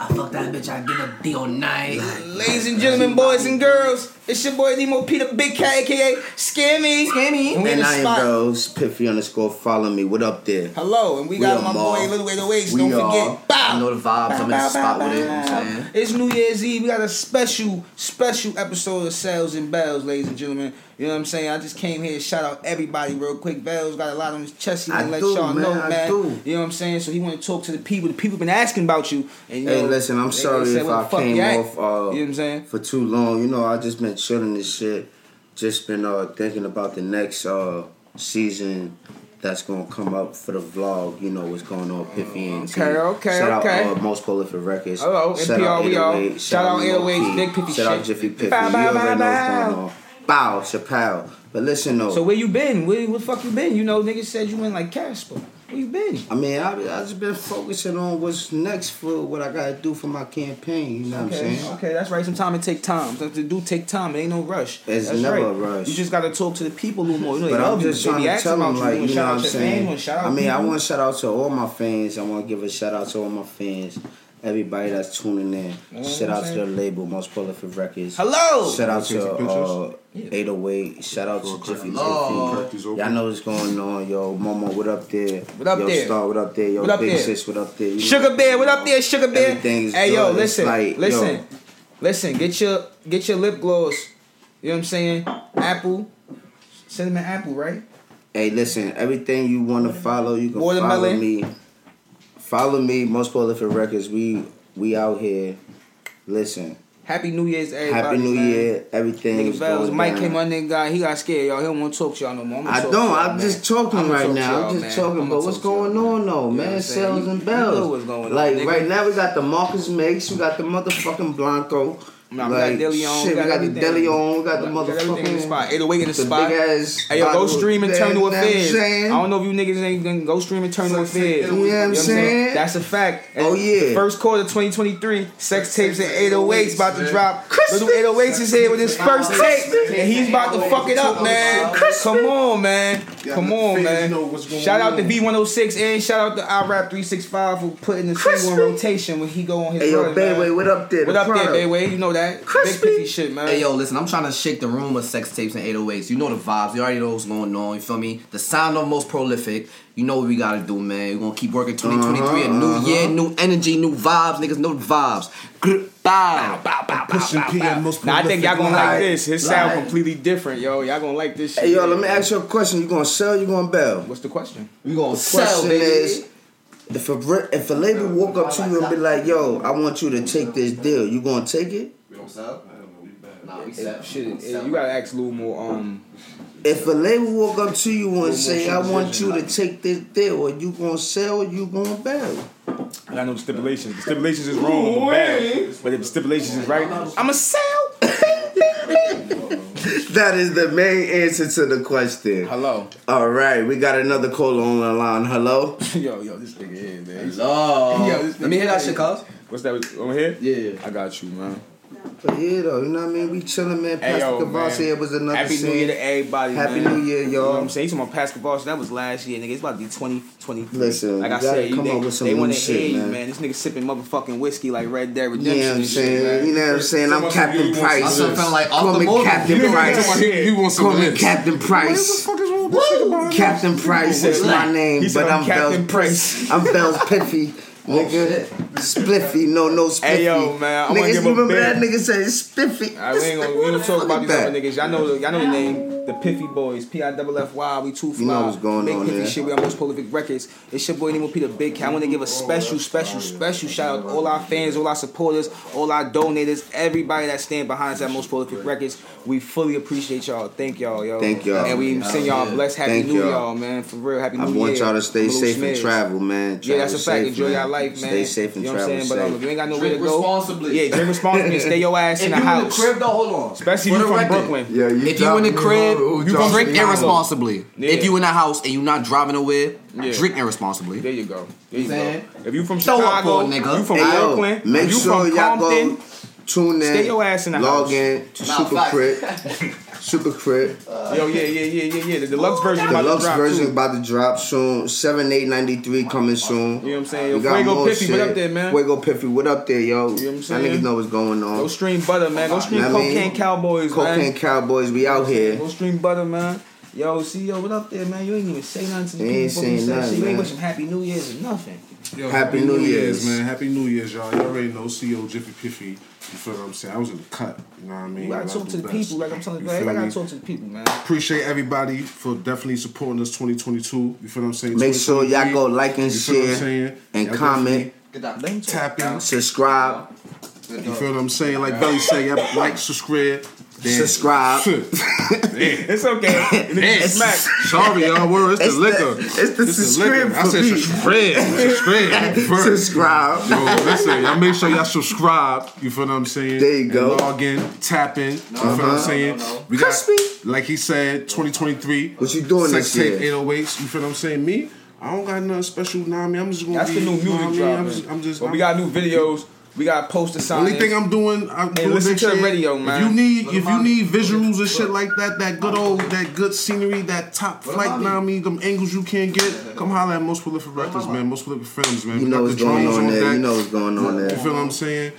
I fuck that bitch, I give her D all night. Ladies and gentlemen, boys and girls, it's your boy Nemo Peter Big Cat, aka Scammy. Scammy. And we in And the I am spot. bros, Piffy underscore follow me. What up there? Hello, and we We got are my Mar. boy Little 808s. We Don't are. forget, bow. I know the vibes, I'm in the spot with it, you know what I'm saying? It's New Year's Eve. We got a special, special episode of Sales and Bells, ladies and gentlemen. You know what I'm saying? I just came here to shout out everybody real quick. Vellz got a lot on his chest. He want to let do, y'all man, know, I man. do. You know what I'm saying? So he want to talk to the people. The people been asking about you. And, you Hey, know, listen, I'm sorry said, if I came off uh, you know what I'm saying? for too long. You know, I just been chilling this shit. Just been uh thinking about the next uh season that's gonna come up for the vlog. You know what's going on, Piffy and Okay, okay, Shout okay. out uh, Most Prolific Records. Hello, NPR, we all. Shout out Lil 808s, P. Big Piffy Shout out. Jiffy Piffy. Bow, you bow, already bow, know what's bow. going on. Bow, Chappelle. But listen though. So where you been? Where, where the fuck you been? You know, niggas said you went like Casper. Where you been? I mean, I, I just been focusing on what's next for what I gotta do for my campaign. You know what I'm Okay, saying? okay, that's right. Sometimes it take time. Sometimes it do take time. It ain't no rush. It's That's never right. a rush. You just gotta talk to the people a little more. You know, But I'm just you. Trying to tell them, like, you. you know what I'm saying? fans, wanna shout out I mean, I want to shout out to all my fans. I want to give a shout out to all my fans. Everybody that's tuning in. know shout out I'm to the label, Most Prolific Records. Hello. Shout out to uh, 808. Shout out to Jiffy Hello. Jiffy. Y'all know what's going on, yo. Momo, what up there? What up yo, there? Star, what up there? Yo, What up Big there? Sis, what up there? You know Sugar Bear, what up there, Sugar Bear? Everything is hey yo, good. It's listen, like, listen, yo. listen. Get your get your lip gloss. You know what I'm saying? Apple, cinnamon apple, right? Hey, listen, everything you want to follow, you can follow Watermelon. me. Follow me, Most Prolific Records. We we out here. Listen, Happy New Year's, everybody. Happy New man. Year. Everything Nigga Vellz, Mike down. came on, nigga guy. He got scared, y'all. He don't want to talk to y'all no more. I don't. I'm man. just talking I'ma right talk now. I'm just man. talking about what's going on, though, You know I'm man. saying? Sales You- and you bells. know what's going on, like right now, we got the Marcus Makes. We got the motherfucking Blanco. Nah, we like, got Deleon, Shit, we got, everything. the Deleon. We got the We got in the motherfucking spot. 808 in the the spot. big ass. Hey yo, go stream of Internal that, you know I'm Affairs. I don't know if you niggas ain't gonna go stream Internal Affairs. You know what I'm saying? That's a fact. Oh, yeah. First quarter 2023, sex tapes and 808s about to drop. Little 808s is here with his first tape, and he's about to fuck it up, man. Come on, man. Come on, fans man. know what's going Shout out to on. V106 and shout out to iRap365 for putting the single in rotation when he go on his Hey yo, run, man. Bayway, what up there? What The up there. Bayway? You know that. Crispy. Big picky shit, man. Hey yo, listen, I'm trying to shake the room with sex tapes and 808s. You know the vibes. You already know what's going on. You feel me? The sound of most prolific. You know what we gotta do, man. We're gonna keep working 2023. a new Uh-huh, year, new energy, new vibes. Niggas know the vibes. Grr, Bow, bow, bow, bow, Pushing bow, P bow. and most Now I think y'all gonna like this. His sound Right. completely different, yo. Y'all gonna like this shit. Hey yo, let me ask you a question. You gonna sell? You gonna bail? What's the question? We gonna sell, Question baby. is, if a if a label walk up to you and be like, "Yo, I want you to take this deal," you gonna take it? we don't sell? Nah, we sell. Shit, We sell. you gotta ask a little more. Um, If a label walk up to you and say, "I want you to take this deal," are you gonna sell? or You gonna bail? I gotta know the stipulations. The stipulations is wrong, but bad. But if the stipulations is right, I'ma sell. That is the main answer to the question. Hello, All right, we got another caller on the line. Hello. yo, yo, this nigga here, man. He's- Oh, Yo, this let me hear that nigga- shit, cuz. What's that over here? Yeah. I got you, man. But yeah, though, you know what I mean? We chilling, man. Hey, Pastor yo, Cavazzi, man. it was another Happy New scene. Year to everybody, Happy man. New Year, You know what y'all. I'm saying? You talking about Pascal Boss, that was last year, nigga. It's about to be 2023. Listen, like you I gotta said, you, come they, up with some they new want to shit, hear you, man. man. This nigga sipping motherfucking whiskey like Red Dead You know what I'm and shit, saying? You know what I'm saying? I'm Captain said you want Price. I'm feeling like Call me automotive. Captain You Price. want, you want some Call me? Captain Price. Captain Price is my name, but I'm I'm Captain Bells Price. I'm Vellz Piffy. Oh, nigga, spliffy, no, no spliffy. Hey, yo, man, I wanna Niggas, give you a remember big- that nigga said spiffy? Alright, we ain't gonna, we ain't gonna talk about these Look at other that. niggas. Y'all know, y'all know the name. The Piffy Boys, P I double F Y. We two fly. You know what's going Big on Piffy there. shit. We got most prolific records. It's your boy Nemo the Big Cat. I want to give a special, special, special shout out to all our fans, all our supporters, all our donators, everybody that stand behind us at most prolific records. We fully appreciate y'all. Thank y'all, yo. Thank y'all. And we send y'all a blessed happy Thank new y'all. y'all, man. For real, happy new I year. want y'all to stay Little safe and travel, man. Yeah, that's a Travel fact. safe, Enjoy man. your life, man. Stay safe and you know what I'm travel saying? But um, safe. if you ain't got nowhere Drink to go, responsibly. yeah, drink responsibly and stay your ass If in you the in the house. crib, though, hold on. Especially if you the from Brooklyn. Yeah, you If you in the crib, me, who- who you dropping drink irresponsibly. Yeah. If you in the house and you not driving nowhere, Yeah. drink irresponsibly. There you go. There you Saying? go. If you from Throw Chicago, for a nigga. you from Hey, yo, Brooklyn, make you sure from y'all Compton, go- tune in. Stay your ass in the Log house. in to Nah, Super facts. Crit. Super Crit. Yo, yeah, yeah, yeah, yeah, yeah. The deluxe version about Deluxe to drop version too. about to drop soon. Seven eight ninety three coming soon. You know what I'm saying? Yo, We got Fuego more Piffy, what shit. up there, man? Fuego Piffy, what up there, yo? You know what I'm saying? That saying? niggas know what's going on. Go stream butter, man. Go stream Know what I mean? Cocaine Cowboys, Cocaine man. Cowboys, we out here. Go stream butter, man. Yo, CEO, what up there, man? You ain't even say nothing to the You people ain't you saying say nothing, shit. You ain't man. wishing Happy New Year's or nothing. Yo, Happy New Year's. man. Happy New Year's, y'all. Y'all already know CEO Jiffy Piffy. You feel what I'm saying? I was in the cut. You know what I mean? You gotta And I talk do to the best. people, like I'm telling you. You I gotta talk to the people, man. Appreciate everybody for definitely supporting us 2022. You feel what I'm saying? Make sure y'all go like and you feel what I'm share and Y'all comment. Get that. Let him. Tap in. Subscribe. You feel what I'm saying? Like Belly said, y'all like, subscribe. Then- Subscribe. It's okay. It's Smack. Sorry, y'all. Word, it's, It's the liquor. the, it's the It's the liquor. subscribe I said me. subscribe. Subscribe. Subscribe. Yo, listen, y'all make sure y'all subscribe. You feel what I'm saying? There you go. And log in, tap in. You feel what I'm uh-huh. saying? no, no. We got, Crispy. like he said, 2023. What you doing Sex this tape year? 808s. You feel what I'm saying? Me, I don't got nothing special. Nah, I mean, I'm just gonna That's be. the new you know what I music mean? I'm just, I'm just. But I'm, we got new videos. We got a poster signings. Only thing I'm doing, I'm doing listen this to the shit. radio, man. If you need, What if you need visuals and shit like that, that good old, that good scenery, that top What flight, now I me? mean, them angles you can't get, come holler at Most Prolific Records, man. Most Prolific Films, man. You We know what's going drones on there. deck. You know what's going on there. You feel what I'm saying?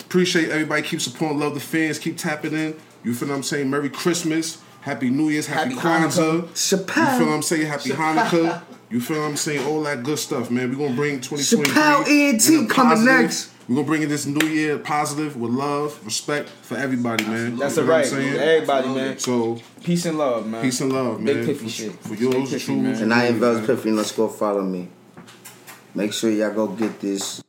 Appreciate everybody. Keep supporting, love the fans. Keep tapping in. You feel what I'm saying? Merry Christmas, Happy New Year's, Happy, Happy Kwanzaa. Chappelle. You feel what I'm saying? Happy Hanukkah. You feel what I'm saying? All that good stuff, man. We're gonna bring 2023. Chappelle ENT in a coming positive- next. We're gonna bring in this new year positive with love, respect for everybody, man. That's you a feel what right. I'm saying? Everybody, man. So Peace and love, man. peace and love, Big man. Piffy for, shit. for Big yours Piffy, truly. man. And I am Vellz Piffy. Let's go follow me. Make sure y'all go get this